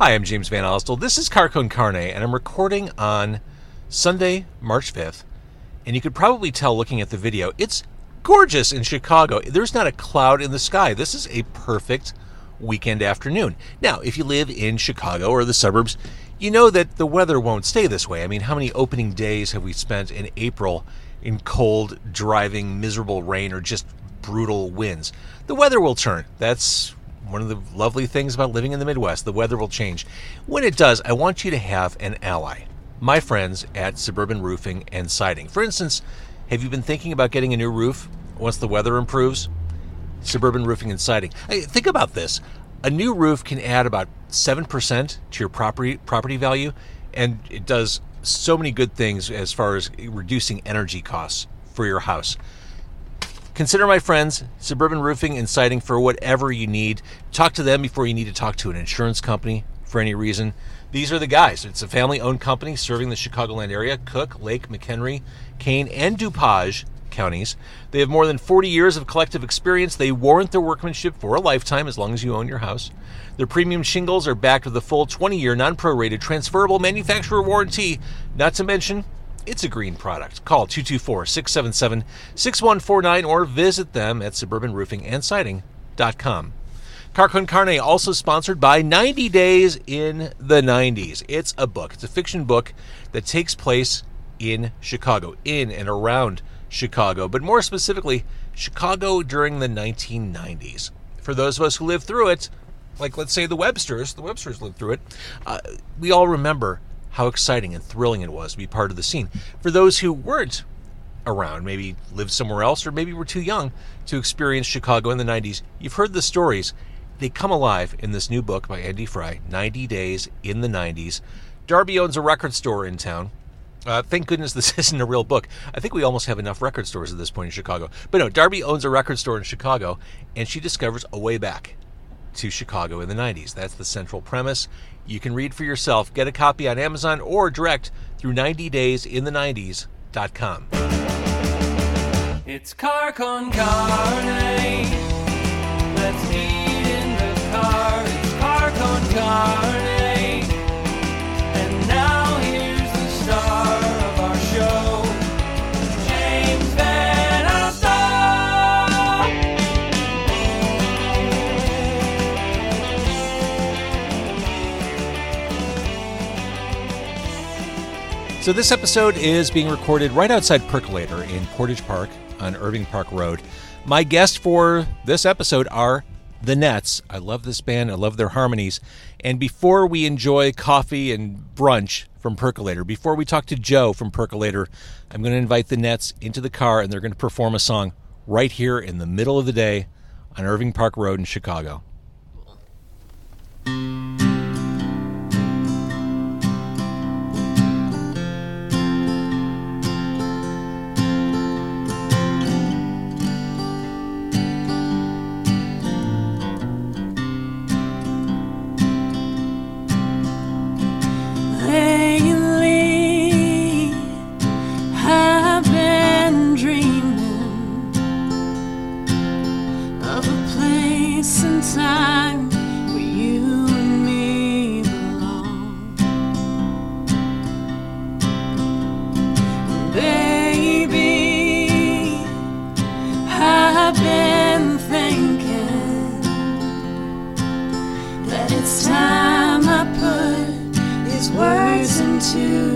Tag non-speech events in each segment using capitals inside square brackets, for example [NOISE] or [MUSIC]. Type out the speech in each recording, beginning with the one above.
Hi, I'm James VanOsdol. This is Car Con Carne, and I'm recording on Sunday, March 5th. And you could probably tell looking at the video, it's gorgeous in Chicago. There's not a cloud in the sky. This is a perfect weekend afternoon. Now, if you live in Chicago or the suburbs, you know that the weather won't stay this way. I mean, how many opening days have we spent in April in cold, driving, miserable rain or just brutal winds? The weather will turn. That's one of the lovely things about living in the Midwest. The weather will change. When it does, I want you to have an ally. My friends at Suburban Roofing and Siding. For instance, have you been thinking about getting a new roof once the weather improves? Suburban Roofing and Siding. Hey, think about this. A new roof can add about 7% to your property property value and it does so many good things as far as reducing energy costs for your house. Consider my friends, Suburban Roofing and Siding, for whatever you need. Talk to them before you need to talk to an insurance company for any reason. These are the guys. It's a family owned company serving the Chicagoland area Cook, Lake, McHenry, Kane, and DuPage counties. They have more than 40 years of collective experience. They warrant their workmanship for a lifetime as long as you own your house. Their premium shingles are backed with a full 20 year non prorated transferable manufacturer warranty, not to mention it's a green product. Call 224 677 6149 or visit them at suburbanroofingandsiding.com. Car Con Carne also sponsored by 90 Days in the 90s. It's a book, it's a fiction book that takes place in Chicago, in and around Chicago, but more specifically, Chicago during the 1990s. For those of us who lived through it, like let's say the Websters, the Websters lived through it, uh, we all remember how exciting and thrilling it was to be part of the scene. For those who weren't around, maybe lived somewhere else, or maybe were too young to experience Chicago in the 90s, you've heard the stories. They come alive in this new book by Andy Fry, 90 Days in the 90s. Darby owns a record store in town. Uh, thank goodness this [LAUGHS] isn't a real book. I think we almost have enough record stores at this point in Chicago. But no, Darby owns a record store in Chicago, and she discovers a way back to Chicago in the 90s. That's the central premise. You can read for yourself. Get a copy on Amazon or direct through 90daysinthe90s.com. It's car con carne. Let's eat in the car. It's car con carne. So, this episode is being recorded right outside Perkolator in Portage Park on Irving Park Road. My guests for this episode are The Nets. I love this band, I love their harmonies. And before we enjoy coffee and brunch from Perkolator, before we talk to Joe from Perkolator, I'm going to invite The Nets into the car and they're going to perform a song right here in the middle of the day on Irving Park Road in Chicago. to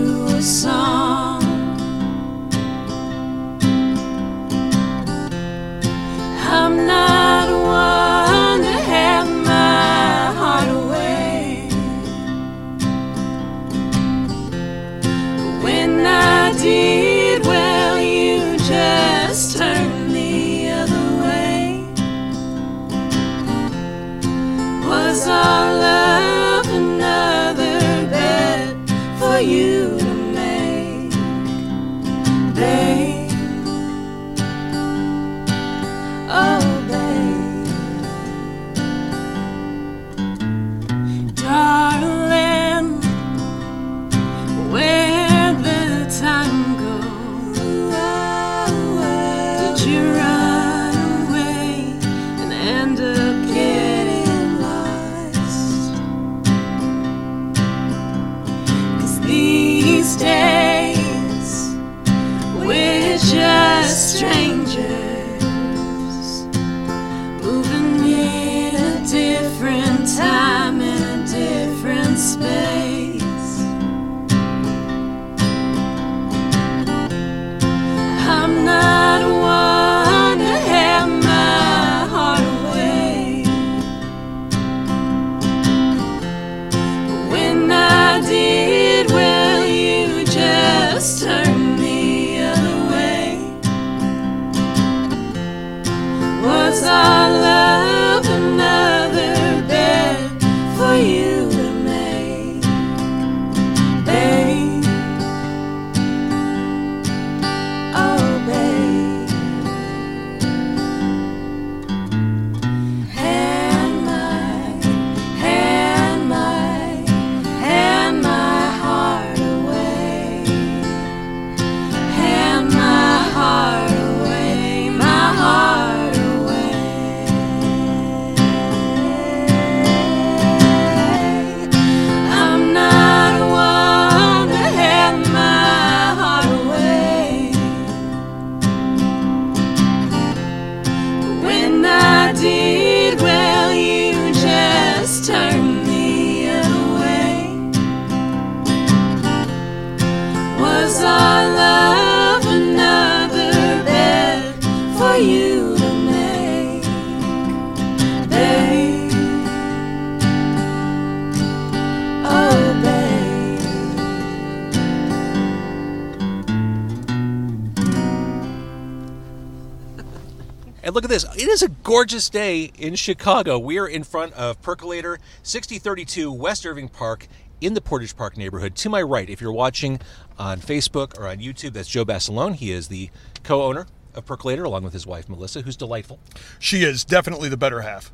And look at this. It is a gorgeous day in Chicago. We are in front of Perkolator, 6032 West Irving Park in the Portage Park neighborhood. To my right, if you're watching on Facebook or on YouTube, that's Joe Bassalone. He is the co owner of Perkolator along with his wife, Melissa, who's delightful. She is definitely the better half.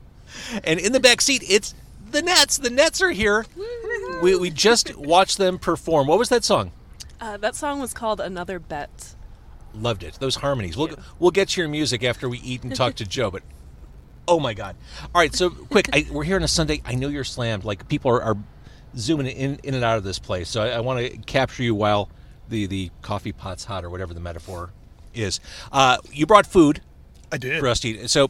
And in the back seat, it's the Nets. The Nets are here. We, we just watched them perform. What was that song? Uh, that song was called Another Bet. Loved it. Those harmonies. We'll we'll get to your music after we eat and talk to [LAUGHS] Joe. But oh my god! All right, so quick. I, we're here on a Sunday. I know you're slammed. Like people are, are zooming in in and out of this place. So I, I want to capture you while the the coffee pot's hot or whatever the metaphor is. Uh, you brought food I did. for us to eat. So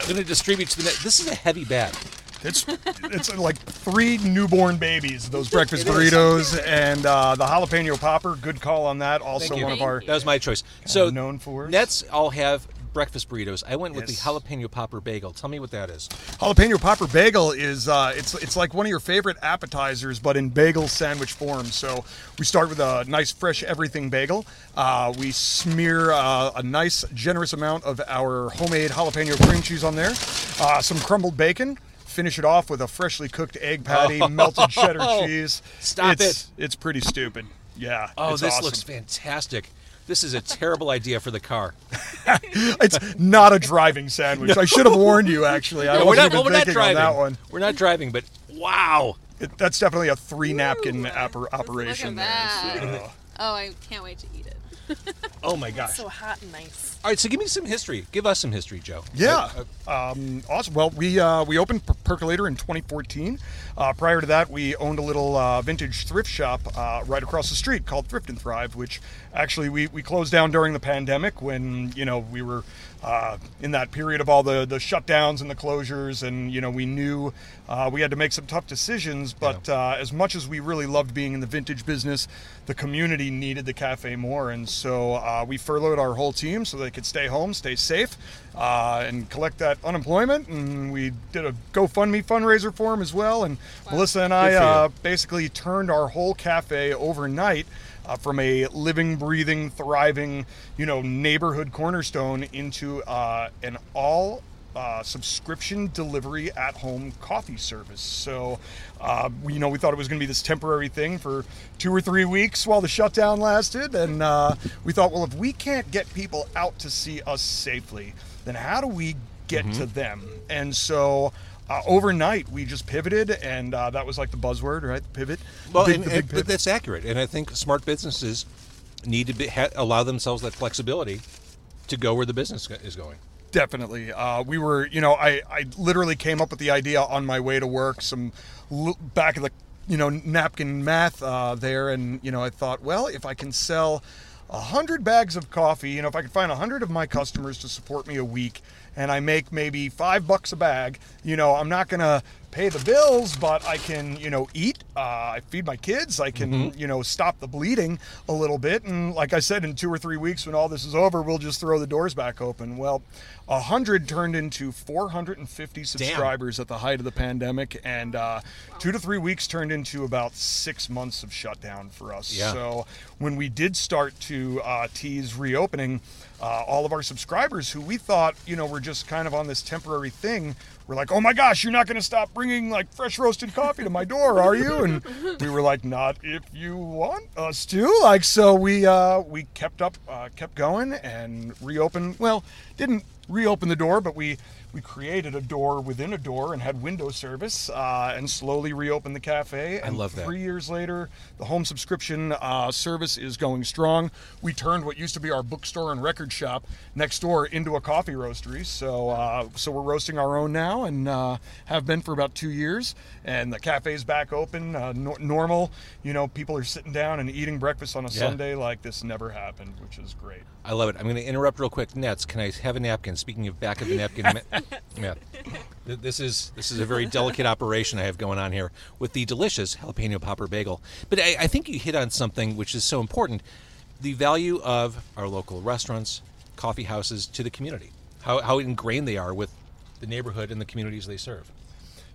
I'm going to distribute to the net. This is a heavy bag. It's it's like three newborn babies. Those breakfast burritos and uh, the jalapeno popper. Good call on that. Also Thank you. one of our That was my choice. So known for. Nets all have breakfast burritos. I went with Yes. the jalapeno popper bagel. Tell me what that is. jalapeno popper bagel is uh, it's it's like one of your favorite appetizers, but in bagel sandwich form. So we start with a nice fresh everything bagel. Uh, we smear uh, a nice generous amount of our homemade jalapeno cream cheese on there, uh, some crumbled bacon. Finish it off with a freshly cooked egg patty, oh. melted cheddar [LAUGHS] cheese. Stop it's, It's pretty stupid. Yeah. Oh, it's this awesome. looks fantastic. This is a terrible idea for the car. [LAUGHS] It's not a driving sandwich. I should have warned you. Actually, I No, we're wasn't not, even well, we're not thinking driving. on that one. We're not driving, but wow. It, that's definitely a three napkin oper- operation. Look at there, that. so. [LAUGHS] Oh, I can't wait to eat it. Oh my gosh. So hot and nice. All right, so give me some history. Give us some history, Joe. Yeah, Uh, um, awesome. Well, we uh, we opened Per- Perkolator in 2014. Uh, prior to that, we owned a little uh, vintage thrift shop uh, right across the street called Thrift and Thrive, which actually we, we closed down during the pandemic when you know we were uh, in that period of all the the shutdowns and the closures, and you know we knew uh, we had to make some tough decisions. But uh, as much as we really loved being in the vintage business, the community needed the cafe more, and so uh, we furloughed our whole team so they could stay home, stay safe, uh, and collect that unemployment. And we did a GoFundMe fundraiser for them as well. And Melissa and I Good for you. uh, basically turned our whole cafe overnight. Uh, from a living, breathing, thriving, you know, neighborhood cornerstone into uh, an all uh, subscription delivery at home coffee service. So, uh, we, you know, we thought it was going to be this temporary thing for two or three weeks while the shutdown lasted. And uh, we thought, well, if we can't get people out to see us safely, then how do we get Mm-hmm. to them? And so, uh, overnight, we just pivoted, and uh, that was like the buzzword, right? The pivot. Well, big- and, the and- but that's accurate, and I think smart businesses need to be, ha, allow themselves that flexibility to go where the business is going. Definitely. Uh, we were, you know, I, I literally came up with the idea on my way to work, some l- back of the, you know, napkin math uh, there. And, you know, I thought, well, if I can sell a hundred bags of coffee, you know, if I can find a hundred of my customers to support me a week and I make maybe five bucks a bag, you know, I'm not going to pay the bills, but I can, you know, eat. Uh, I feed my kids. I can, you know, stop the bleeding a little bit. And like I said, in two or three weeks, when all this is over, we'll just throw the doors back open. Well, a hundred turned into 450 subscribers at the height of the pandemic, and uh, two to three weeks turned into about six months of shutdown for us. Yeah. So when we did start to uh, tease reopening, uh, all of our subscribers who we thought, you know, were just kind of on this temporary thing, were like, "Oh my gosh, you're not going to stop bringing like fresh roasted coffee to my door, are you?" And we were like, "Not if you want us to." Like, so we uh, we kept up, uh, kept going, and reopened. Well, didn't reopen the door, but we we created a door within a door and had window service, uh, and slowly reopened the cafe. And love that. Three years later, the home subscription uh, service is going strong. We turned what used to be our bookstore and record shop next door into a coffee roastery. So, uh, so we're roasting our own now, and uh, have been for about two years. And the cafe's back open, uh, no- normal. You know, people are sitting down and eating breakfast on a Yeah. Sunday like this never happened, which is great. I love it. I'm going to interrupt real quick. Nets, can I have a napkin? Speaking of back of the napkin, [LAUGHS] ma- [LAUGHS] yeah. This is this is a very delicate operation I have going on here with the delicious jalapeno popper bagel. But I, I think you hit on something which is so important: the value of our local restaurants, coffee houses to the community. How how ingrained they are with the neighborhood and the communities they serve.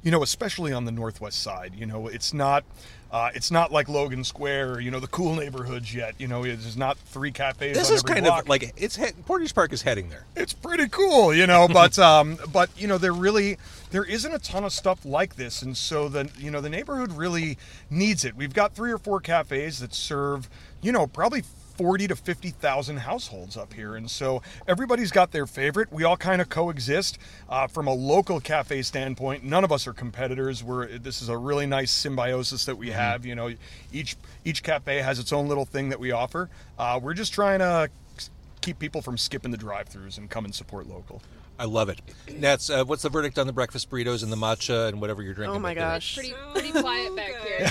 you know, especially on the northwest side. You know, it's not. Uh, it's not like Logan Square, or, you know, the cool neighborhoods yet. You know, there's not three cafes. This is kind block of like it's he- Portage Park is heading there. it's pretty cool, you know. But [LAUGHS] um, but you know, there really there isn't a ton of stuff like this, and so the you know the neighborhood really needs it. We've got three or four cafes that serve, you know, probably. 40 to 50,000 households up here. And so everybody's got their favorite. We all kind of coexist uh, from a local cafe standpoint. None of us are competitors. We're, this is a really nice symbiosis that we have. You know, each, each cafe has its own little thing that we offer. Uh, we're just trying to keep people from skipping the drive-throughs and come and support local. I love it. Nets, uh, what's the verdict on the breakfast burritos and the matcha and whatever you're drinking? Oh my gosh. Pretty [LAUGHS] pretty quiet back here.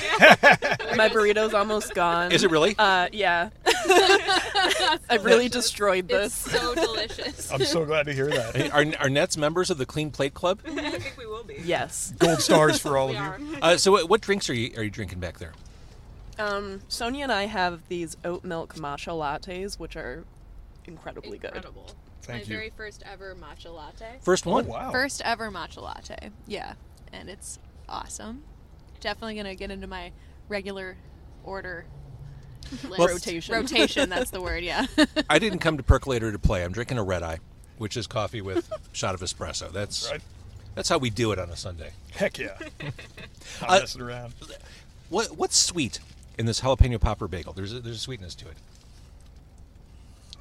[LAUGHS] My burrito's almost gone. Is it really? Uh, yeah. [LAUGHS] I really destroyed It's this. so delicious. I'm so glad to hear that. Are, are Nets members of the Clean Plate Club? I think we will be. Yes. Gold stars for all We of are. you. Uh, so, what, what drinks are you are you drinking back there? Um, Sonia and I have these oat milk matcha lattes, which are incredibly good. Incredible. Thank My you. very first ever matcha latte. First Oh one. wow! First ever matcha latte. Yeah, and it's awesome. Definitely gonna get into my regular order [LAUGHS] list. Rotation. Rotation. [LAUGHS] That's the word. Yeah. I didn't come to Perkolator to play. I'm drinking a red eye, which is coffee with a [LAUGHS] shot of espresso. That's Right. that's how we do it on a Sunday. Heck yeah! Not Uh, messing around. What what's sweet in this jalapeno popper bagel? There's a, there's a sweetness to it.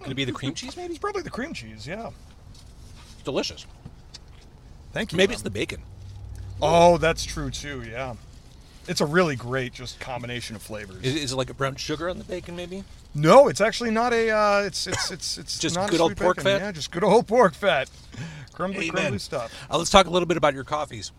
Could it be the cream cheese? Maybe It's probably the cream cheese. Yeah. it's delicious. Thank you. Maybe Mom. it's the bacon. Oh, that's true too. Yeah. It's a really great just combination of flavors. Is, is it like a brown sugar on the bacon? Maybe. no, it's actually not a. Uh, it's it's it's it's Just not a good old pork bacon. fat? Yeah, just good old [LAUGHS] pork fat. Crumbly, Amen. crumbly stuff. Uh, let's talk a little bit about your coffees.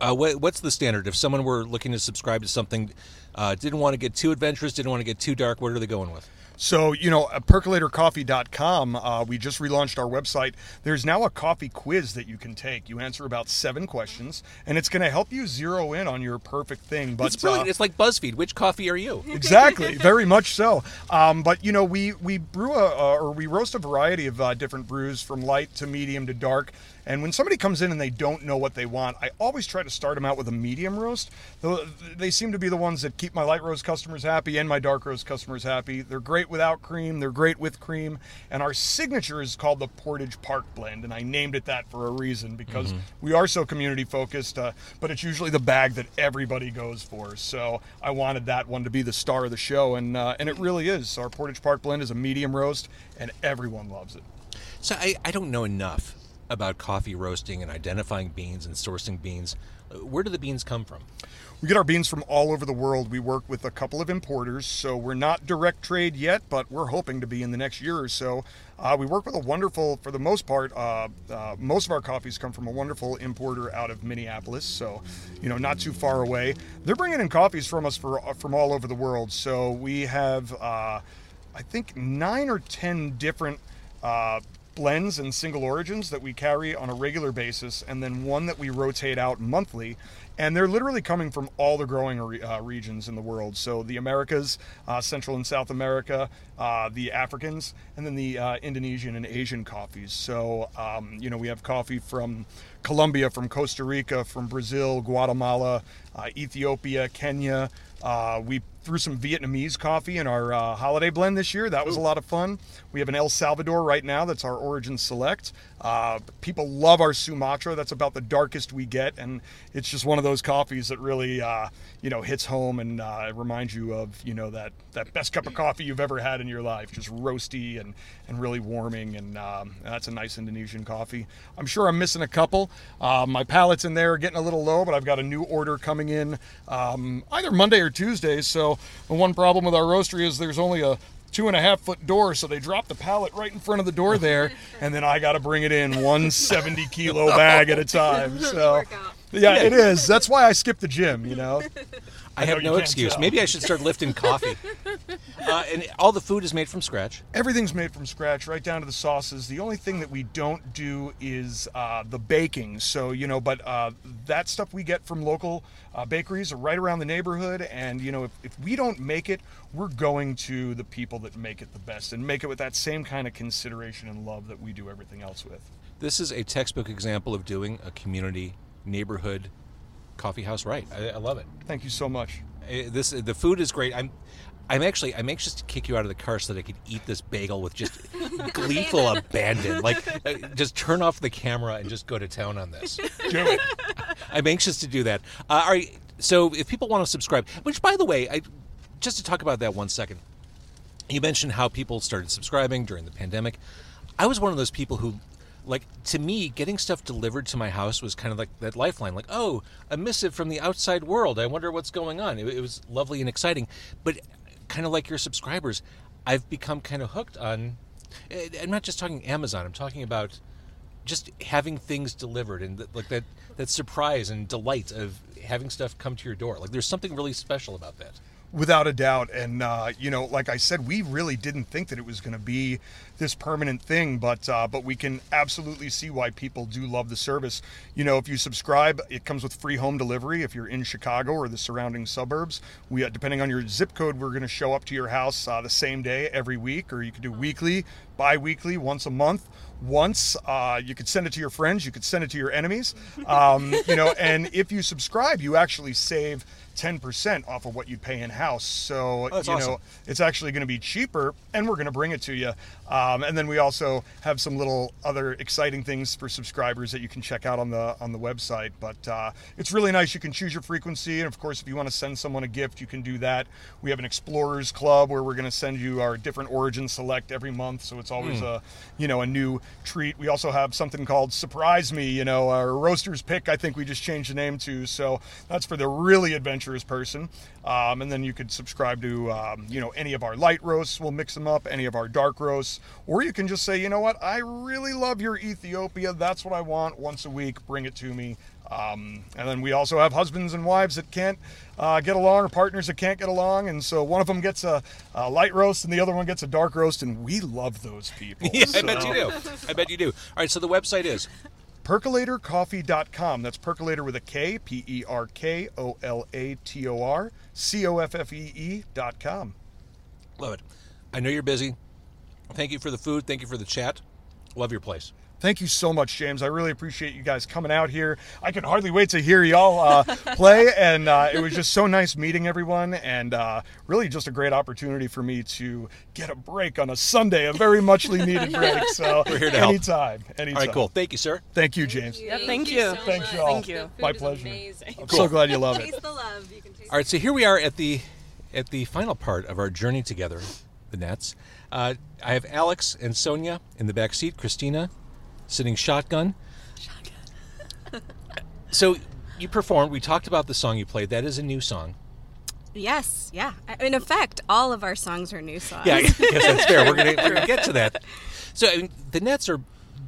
Uh, what, what's the standard? If someone were looking to subscribe to something, uh, didn't want to get too adventurous, didn't want to get too dark, what are they going with? So, you know, at perkolatorcoffee.com, uh, we just relaunched our website. There's now a coffee quiz that you can take. You answer about seven questions, and it's going to help you zero in on your perfect thing. But it's brilliant. uh, it's like BuzzFeed. Which coffee are you? [LAUGHS] exactly very much so um, but you know we we brew a uh, or we roast a variety of uh, different brews from light to medium to dark and when somebody comes in and they don't know what they want i always try to start them out with a medium roast. They seem to be the ones that keep my light roast customers happy and my dark roast customers happy. They're great without cream they're great with cream and our signature is called the portage park blend and i named it that for a reason because we are so community focused uh, but it's usually the bag that everybody goes for. So i wanted that one to be the star of the show and uh, and it really is. Our portage park blend is a medium roast and everyone loves it. So I, I don't know enough about coffee roasting and identifying beans and sourcing beans. Uh, Where do the beans come from? We get our beans from all over the world. We work with a couple of importers, so we're not direct trade yet, but we're hoping to be in the next year or so. Uh, we work with a wonderful, for the most part, uh, uh, most of our coffees come from a wonderful importer out of Minneapolis, so you know, not too far away. They're bringing in coffees from us for from all over the world. So we have, uh, I think, nine or ten different. Uh, blends and single origins that we carry on a regular basis, and then one that we rotate out monthly. And they're literally coming from all the growing re- uh, regions in the world. So the Americas, uh, Central and South America, uh, the Africans, and then the uh, Indonesian and Asian coffees. So, um, you know, we have coffee from Colombia, from Costa Rica, from Brazil, Guatemala, uh, Ethiopia, Kenya. Uh, we threw some Vietnamese coffee in our uh, holiday blend this year. That was a lot of fun. We have an El Salvador right now. That's our Origin Select. Uh, people love our Sumatra. That's about the darkest we get, and it's just one of those coffees that really, uh, you know, hits home and uh, reminds you of, you know, that that best cup of coffee you've ever had in your life. Just roasty and and really warming, and um, that's a nice Indonesian coffee. I'm sure I'm missing a couple. Uh, my palate's in there getting a little low, but I've got a new order coming in um, either Monday or Tuesday. So the one problem with our roastery is there's only a two and a half foot door, so they drop the pallet right in front of the door [LAUGHS] there, and then I got to bring it in one 70 [LAUGHS] kilo bag at a time. So yeah, it is. That's why I skipped the gym. You know. [LAUGHS] I have no excuse. tell. Maybe I should start lifting coffee. [LAUGHS] uh, and all the food is made from scratch. Everything's made from scratch, right down to the sauces. The only thing that we don't do is uh, the baking. So, you know, but uh, that stuff we get from local uh, bakeries right around the neighborhood. And, you know, if, if we don't make it, we're going to the people that make it the best and make it with that same kind of consideration and love that we do everything else with. This is a textbook example of doing a community neighborhood coffee house right. I, I love it. Thank you so much. Uh, This the food is great. I'm I'm actually I'm anxious to kick you out of the car so that I could eat this bagel with just [LAUGHS] gleeful abandon. Like uh, just turn off the camera and just go to town on this. [LAUGHS] Do it. [LAUGHS] I'm anxious to do that. Uh, all right. So if people want to subscribe, which by the way, I just to talk about that one second. You mentioned how people started subscribing during the pandemic. I was one of those people who, like, to me, getting stuff delivered to my house was kind of like that lifeline. Like, oh, a missive from the outside world. I wonder what's going on. It, it was lovely and exciting. But kind of like your subscribers, I've become kind of hooked on. eh, I'm not just talking Amazon. I'm talking about just having things delivered and th- like that that surprise and delight of having stuff come to your door. Like, there's something really special about that. Without a doubt. And, uh, you know, like I said, we really didn't think that it was going to be this permanent thing, but uh, but we can absolutely see why people do love the service. You know, if you subscribe, it comes with free home delivery if you're in Chicago or the surrounding suburbs. We, uh, depending on your zip code, we're going to show up to your house uh, the same day every week, or you could do weekly, bi weekly, once a month once. Uh, you could send it to your friends. You could send it to your enemies. Um, you know, and if you subscribe, you actually save 10% off of what you'd pay in house. So, that's you know, it's actually going to be cheaper and we're going to bring it to you. Um, and then we also have some little other exciting things for subscribers that you can check out on the on the website. But uh, it's really nice. You can choose your frequency, and of course, if you want to send someone a gift, you can do that. We have an Explorers Club where we're going to send you our different Origin Select every month, so it's always a you know a new treat. We also have something called Surprise Me. You know, our Roasters Pick. I think we just changed the name to. So that's for the really adventurous person. Um, and then you could subscribe to um, you know any of our light roasts. We'll mix them up. Any of our dark roasts, or you can just say, you know what, I really love your Ethiopia. That's what I want once a week. Bring it to me. Um, and then we also have husbands and wives that can't uh, get along, or partners that can't get along, and so one of them gets a, a light roast and the other one gets a dark roast, and we love those people. [LAUGHS] Yeah, I bet you do. I bet you do. All right, so the website is perkolatorcoffee.com. That's percolator with a K, P E R K O L A T O R C O F F E E dot com. love it. I know you're busy. Thank you for the food. Thank you for the chat. Love your place. Thank you so much, James. I really appreciate you guys coming out here. I can hardly wait to hear y'all uh, [LAUGHS] play, and uh, it was just so nice meeting everyone, and uh, really just a great opportunity for me to get a break on a Sunday, a very muchly needed [LAUGHS] break. So We're here to help. anytime, anytime. All right, cool. Thank you, sir. Thank you, James. Yeah, thank you. so Thanks, much. y'all. Thank you. My pleasure. Amazing. I'm so glad you love it. Taste the love. You can taste All right, so here we are at the at the final part of our journey together, the Nets. Uh, I have Alex and Sonia in the back seat. Christina sitting shotgun. Shotgun. so you performed. We talked about the song you played. That is a new song. Yes, yeah. In effect, all of our songs are new songs. Yeah, I guess that's fair. We're gonna, get to that. [LAUGHS] So I mean, the Nets are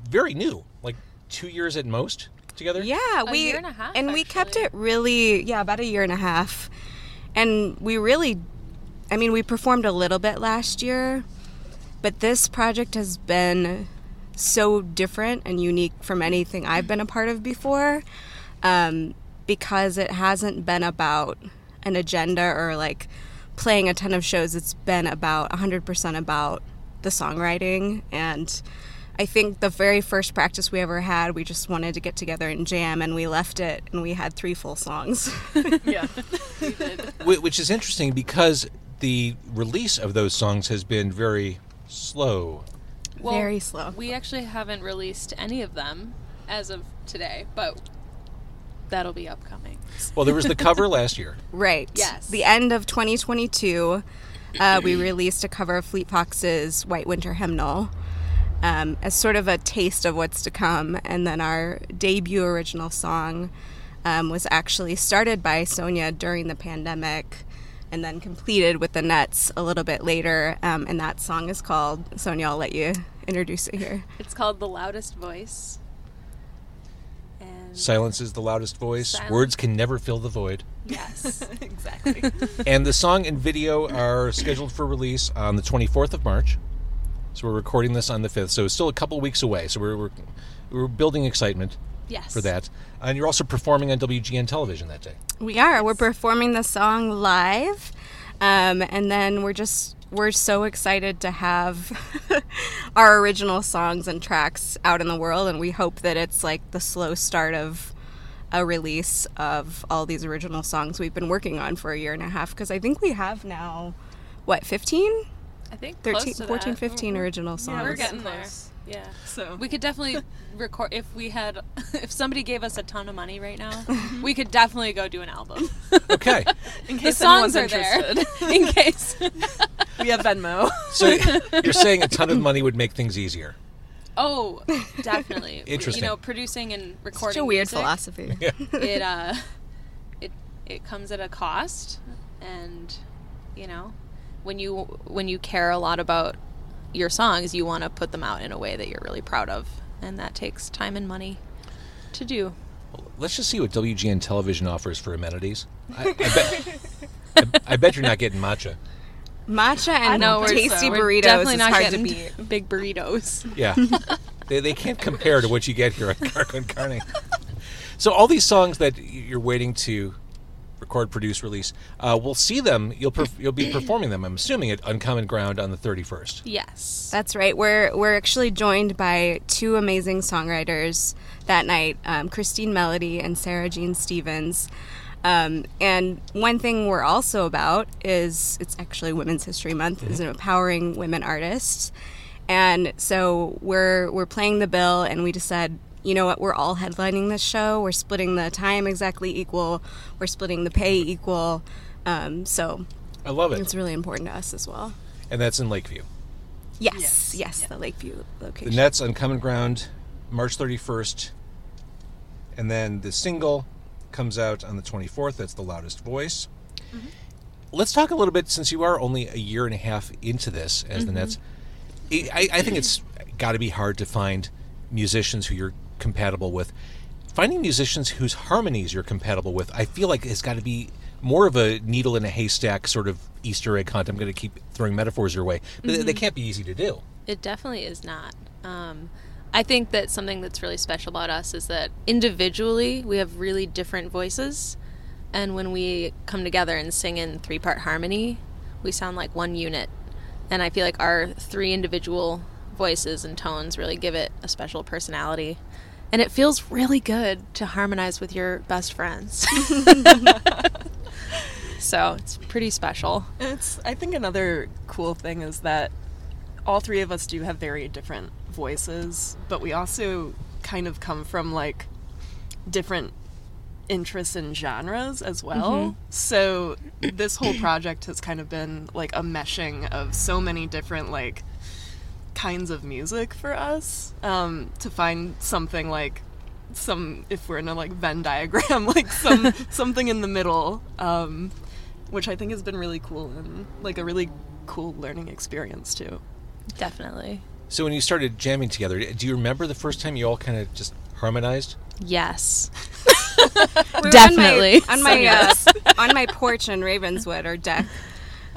very new, like two years at most together. Yeah, we year and a half, and we kept it really yeah about a year and a half, and we really, I mean, we performed a little bit last year, but this project has been so different and unique from anything I've been a part of before, um, because it hasn't been about an agenda or like playing a ton of shows. It's been about 100% about the songwriting and. I think the very first practice we ever had, we just wanted to get together and jam, and we left it, and we had three full songs. [LAUGHS] Yeah. Which is interesting because the release of those songs has been very slow. Well, Very slow. We actually haven't released any of them as of today, but that'll be upcoming. Well, there was the cover [LAUGHS] last year. right. Yes. The end of 2022, uh, we [CLEARS THROAT] released a cover of Fleet Foxes White Winter Hymnal um, as sort of a taste of what's to come. And then our debut original song um, was actually started by Sonia during the pandemic and then completed with the Nets a little bit later. Um, and that song is called, Sonia, I'll let you introduce it here. It's called The Loudest Voice. And Silence is the loudest voice. Silence. Words can never fill the void. yes. [LAUGHS] exactly. [LAUGHS] And the song and video are scheduled for release on the 24th of March. So we're recording this on the 5th. So it's still a couple weeks away. So we're, we're, we're building excitement yes. for that. And you're also performing on WGN television that day. We are. We're performing the song live. Um, and then we're just, we're so excited to have [LAUGHS] our original songs and tracks out in the world. And we hope that it's like the slow start of a release of all these original songs we've been working on for a year and a half because I think we have now what 15 I think 13 close to 14 that. 15 original songs. we're getting there. Yeah. So We could definitely [LAUGHS] record if we had [LAUGHS] if somebody gave us a ton of money right now, we could definitely go do an album. [LAUGHS] Okay. in the case songs anyone's are there interested, in case. we have Venmo. So you're saying a ton of money would make things easier. Oh, definitely. Interesting. You know, producing and recording Such a weird music, philosophy. It uh, it it comes at a cost, and you know, when you when you care a lot about your songs, you want to put them out in a way that you're really proud of, and that takes time and money to do. Let's just see what WGN television offers for amenities. I, I bet. [LAUGHS] I, I bet you're not getting matcha. Matcha and No, we're tasty we're burritos definitely not hard to getting beat. [LAUGHS] big burritos. Yeah. they, they can't compare to what you get here at Car Con Carne. So all these songs that you're waiting to record, produce, release, uh, we'll see them. You'll perf- you'll be performing them. I'm assuming at Uncommon Ground on the 31st. Yes. That's right. We're we're actually joined by two amazing songwriters that night, um, Christine Melody and Sarah Jean Stevens. Um, and one thing we're also about is it's actually Women's History Month is empowering women artists, and so we're we're playing the bill, and we just said. You know what? We're all headlining this show. We're splitting the time exactly equal. We're splitting the pay equal. Um, so I love it. it's really important to us as well. And that's in Lakeview. Yes, yes, the Lakeview location. The Nets Uncommon Ground, March 31st. And then the single comes out on the 24th. That's The Loudest Voice. Let's talk a little bit, since you are only a year and a half into this as the Nets. I, I I think it's got to be hard to find musicians who you're compatible with. Finding musicians whose harmonies you're compatible with, I feel like has got to be more of a needle in a haystack sort of Easter egg hunt. I'm going to keep throwing metaphors your way, but they- they can't be easy to do. It definitely is not. Um, I think that something that's really special about us is that individually we have really different voices, and when we come together and sing in three part harmony, we sound like one unit. And I feel like our three individual voices and tones really give it a special personality. And it feels really good to harmonize with your best friends. [LAUGHS] so it's pretty special. It's I think another cool thing is that all three of us do have very different voices, but we also kind of come from like different interests and genres as well. Mm-hmm. So this whole project has kind of been like a meshing of so many different like kinds of music for us um, to find something like some if we're in a like Venn diagram [LAUGHS] like some [LAUGHS] something in the middle um, which I think has been really cool and like a really cool learning experience too. Definitely. So when you started jamming together, do you remember the first time you all kind of just harmonized? Yes. [LAUGHS] We Definitely. on my on my, uh, on my porch in Ravenswood or deck.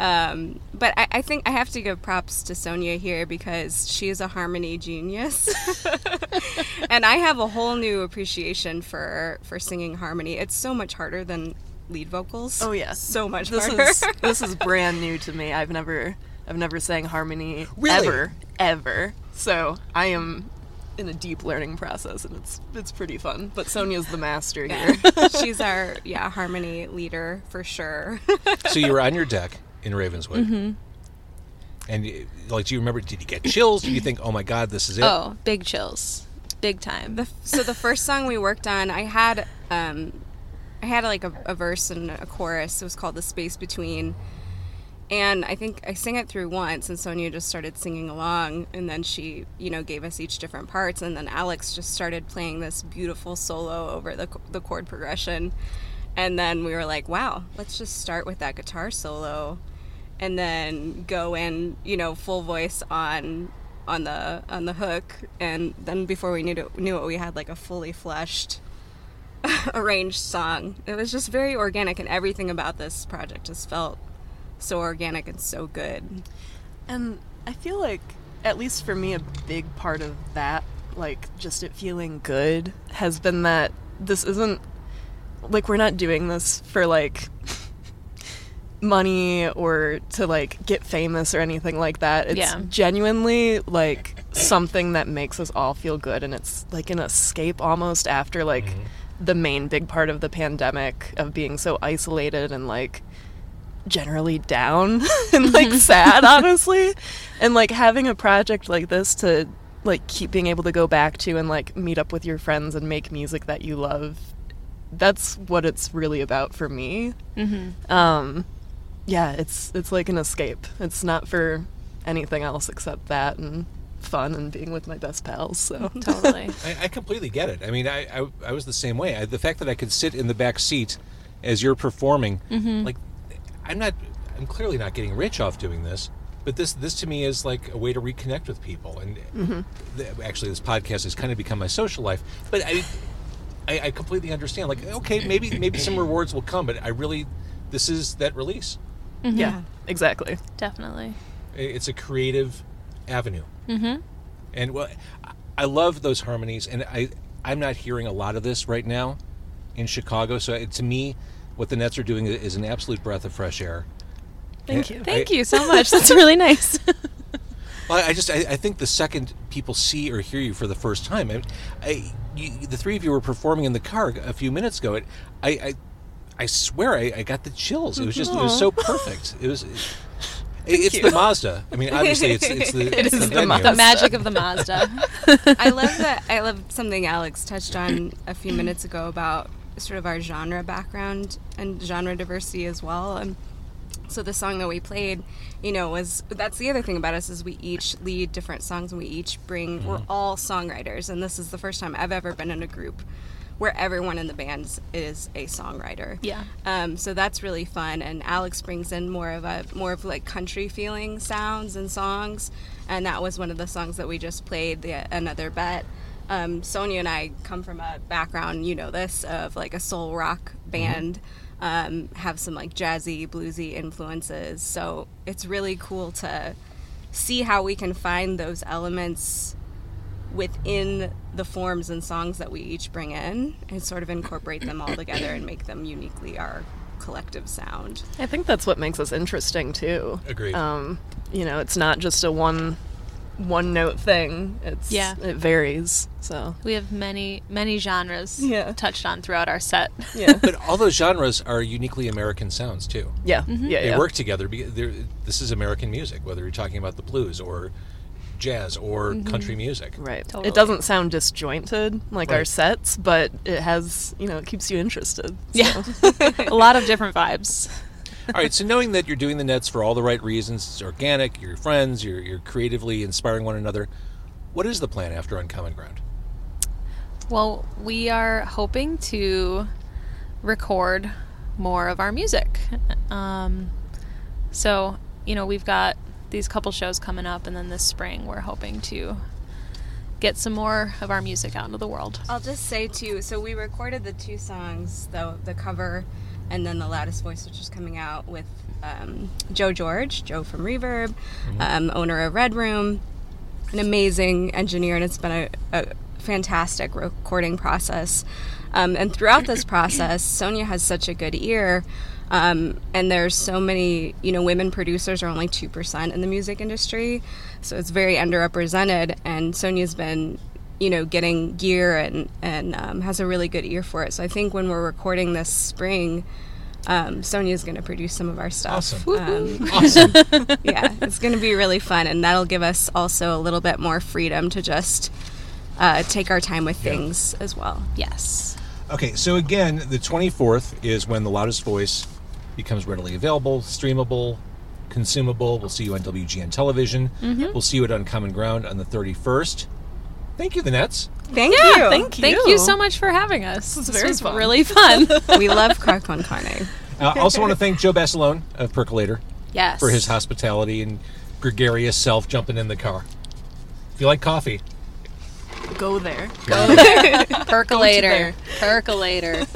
Um, but I, I think I have to give props to Sonia here because she is a harmony genius, [LAUGHS] and I have a whole new appreciation for for singing harmony. It's so much harder than lead vocals. Oh yes, so much this harder. is [LAUGHS] this is brand new to me. I've never I've never sang harmony Really? ever ever. So I am in a deep learning process and it's it's pretty fun. But Sonia's the master [LAUGHS] here. She's our yeah harmony leader for sure. so you were on your deck in Ravenswood, Mm-hmm. and like, do you remember? Did you get chills? Did you think, "Oh my God, this is it"? Oh, big chills. Big time. The, so the first song we worked on, I had um, I had like a, a verse and a chorus. It was called "The Space Between," and I think I sang it through once, and Sonia just started singing along, and then she, you know, gave us each different parts, and then Alex just started playing this beautiful solo over the the chord progression, and then we were like, "Wow, let's just start with that guitar solo." And then go in, you know, full voice on on the on the hook, and then before we knew it, knew it, we had like a fully fleshed, [LAUGHS] arranged song. It was just very organic, and everything about this project just felt so organic and so good. And I feel like, at least for me, a big part of that, like just it feeling good, has been that this isn't like we're not doing this for like money or to like get famous or anything like that. It's Yeah. genuinely like something that makes us all feel good and it's like an escape almost after like the main big part of the pandemic of being so isolated and like generally down [LAUGHS] and like [LAUGHS] sad honestly and like having a project like this to like keep being able to go back to and like meet up with your friends and make music that you love that's what it's really about for me um yeah it's it's like an escape it's not for anything else except that and fun and being with my best pals so [LAUGHS] Totally. I, I completely get it. I mean, I, I, I was the same way. I, the fact that I could sit in the back seat as you're performing, mm-hmm. like, I'm not, I'm clearly not getting rich off doing this, but this, this to me is like a way to reconnect with people. And mm-hmm. th- actually, this podcast has kind of become my social life. But I, I, I completely understand. Like, okay, maybe, maybe some rewards will come, but I really, this is that release. Yeah exactly Definitely. It's a creative avenue. Mm-hmm. And well, I- I love those harmonies, and I I'm not hearing a lot of this right now in Chicago. So it, to me, what the Nets are doing is an absolute breath of fresh air. thank Yeah. you Thank you so much. That's [LAUGHS] really nice. [LAUGHS] Well, I just I, I think the second people see or hear you for the first time, I, I you, the three of you were performing in the car a few minutes ago. It, I, I I swear I, I got the chills. It was just it was so perfect. It was. It, [LAUGHS] it's the Mazda. I mean, obviously, it's it's the [LAUGHS] It it's is the the the magic of the Mazda. [LAUGHS] I love that. I love something Alex touched on a few minutes ago about sort of our genre background and genre diversity as well. And so the song that we played, you know, was that's the other thing about us is we each lead different songs and we each bring. We're mm-hmm. all songwriters, and this is the first time I've ever been in a group where everyone in the band is a songwriter. Yeah. Um, so that's really fun, and Alex brings in more of a more of like country feeling sounds and songs, and that was one of the songs that we just played. The another bet. Um, Sonia and I come from a background, you know this, of like a soul rock band. Um, have some like jazzy, bluesy influences. So it's really cool to see how we can find those elements within the forms and songs that we each bring in and sort of incorporate them all together and make them uniquely our collective sound. I think that's what makes us interesting too. Agreed. Um, you know, it's not just a one one note thing. It's Yeah. it varies. So We have many, many genres Yeah. touched on throughout our set. yeah, [LAUGHS] But all those genres are uniquely American sounds too. yeah, yeah, They yeah. work together. because This is American music, whether you're talking about the blues or jazz or country music. Right. Totally. It doesn't sound disjointed like our sets, but it has, you know, it keeps you interested. Yeah. [LAUGHS] a lot of different vibes. All right, so knowing that you're doing the Nets for all the right reasons, it's organic, you're friends, you're, you're creatively inspiring one another. What is the plan after Uncommon Ground? Well, we are hoping to record more of our music. Um, so, you know, we've got these couple shows coming up, and then this spring we're hoping to get some more of our music out into the world. I'll just say too, so we recorded the two songs, the the cover and then the loudest voice which is coming out with um, Joe George, Joe from Reverb, um, owner of Red Room, an amazing engineer, and it's been a, a fantastic recording process. Um, and throughout this process, Sonia has such a good ear. Um, and there's so many, you know, women producers are only 2% in the music industry. So it's very underrepresented. And Sonia's been, you know, getting gear and, and um, has a really good ear for it. So I think when we're recording this spring, um, Sonia's going to produce some of our stuff. Awesome. Um, [LAUGHS] Awesome. yeah, it's going to be really fun, and that'll give us also a little bit more freedom to just uh, take our time with things as well. Yes. okay, so again, the 24th is when the loudest voice becomes readily available, streamable, consumable. We'll see you on WGN television. We'll see you at Uncommon Ground on the 31st. Thank you, the Nets. Thank you. Thank you. Thank you so much for having us. was This very was fun. really fun. [LAUGHS] we love Car Con Carne. Uh, also want to thank Joe Basilone of Perkolator yes. for his hospitality and gregarious self jumping in the car. If you like coffee, Go there. Go [LAUGHS] there. Perkolator. Perkolator.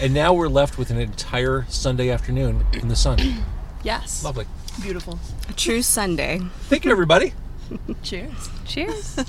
And now we're left with an entire Sunday afternoon in the sun. [CLEARS THROAT] Yes. Lovely. Beautiful. A true Sunday. Thank you, everybody. [LAUGHS] Cheers. Cheers.